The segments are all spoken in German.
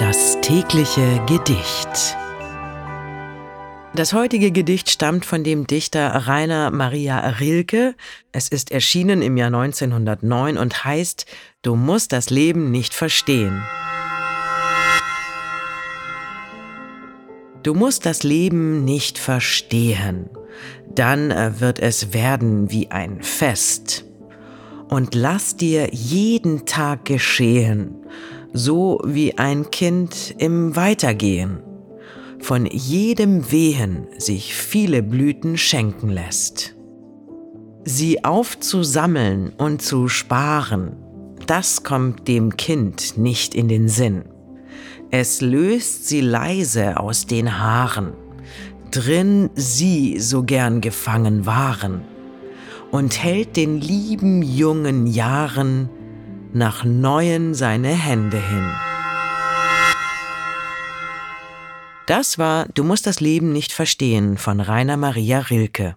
Das tägliche Gedicht. Das heutige Gedicht stammt von dem Dichter Rainer Maria Rilke. Es ist erschienen im Jahr 1909 und heißt Du musst das Leben nicht verstehen. Du musst das Leben nicht verstehen, dann äh, wird es werden wie ein Fest. Und lass dir jeden Tag geschehen, so wie ein Kind im Weitergehen, von jedem Wehen sich viele Blüten schenken lässt. Sie aufzusammeln und zu sparen, das kommt dem Kind nicht in den Sinn. Es löst sie leise aus den Haaren, drin sie so gern gefangen waren, und hält den lieben jungen Jahren nach neuen seine Hände hin. Das war Du musst das Leben nicht verstehen von Rainer Maria Rilke.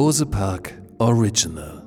Bose Park Original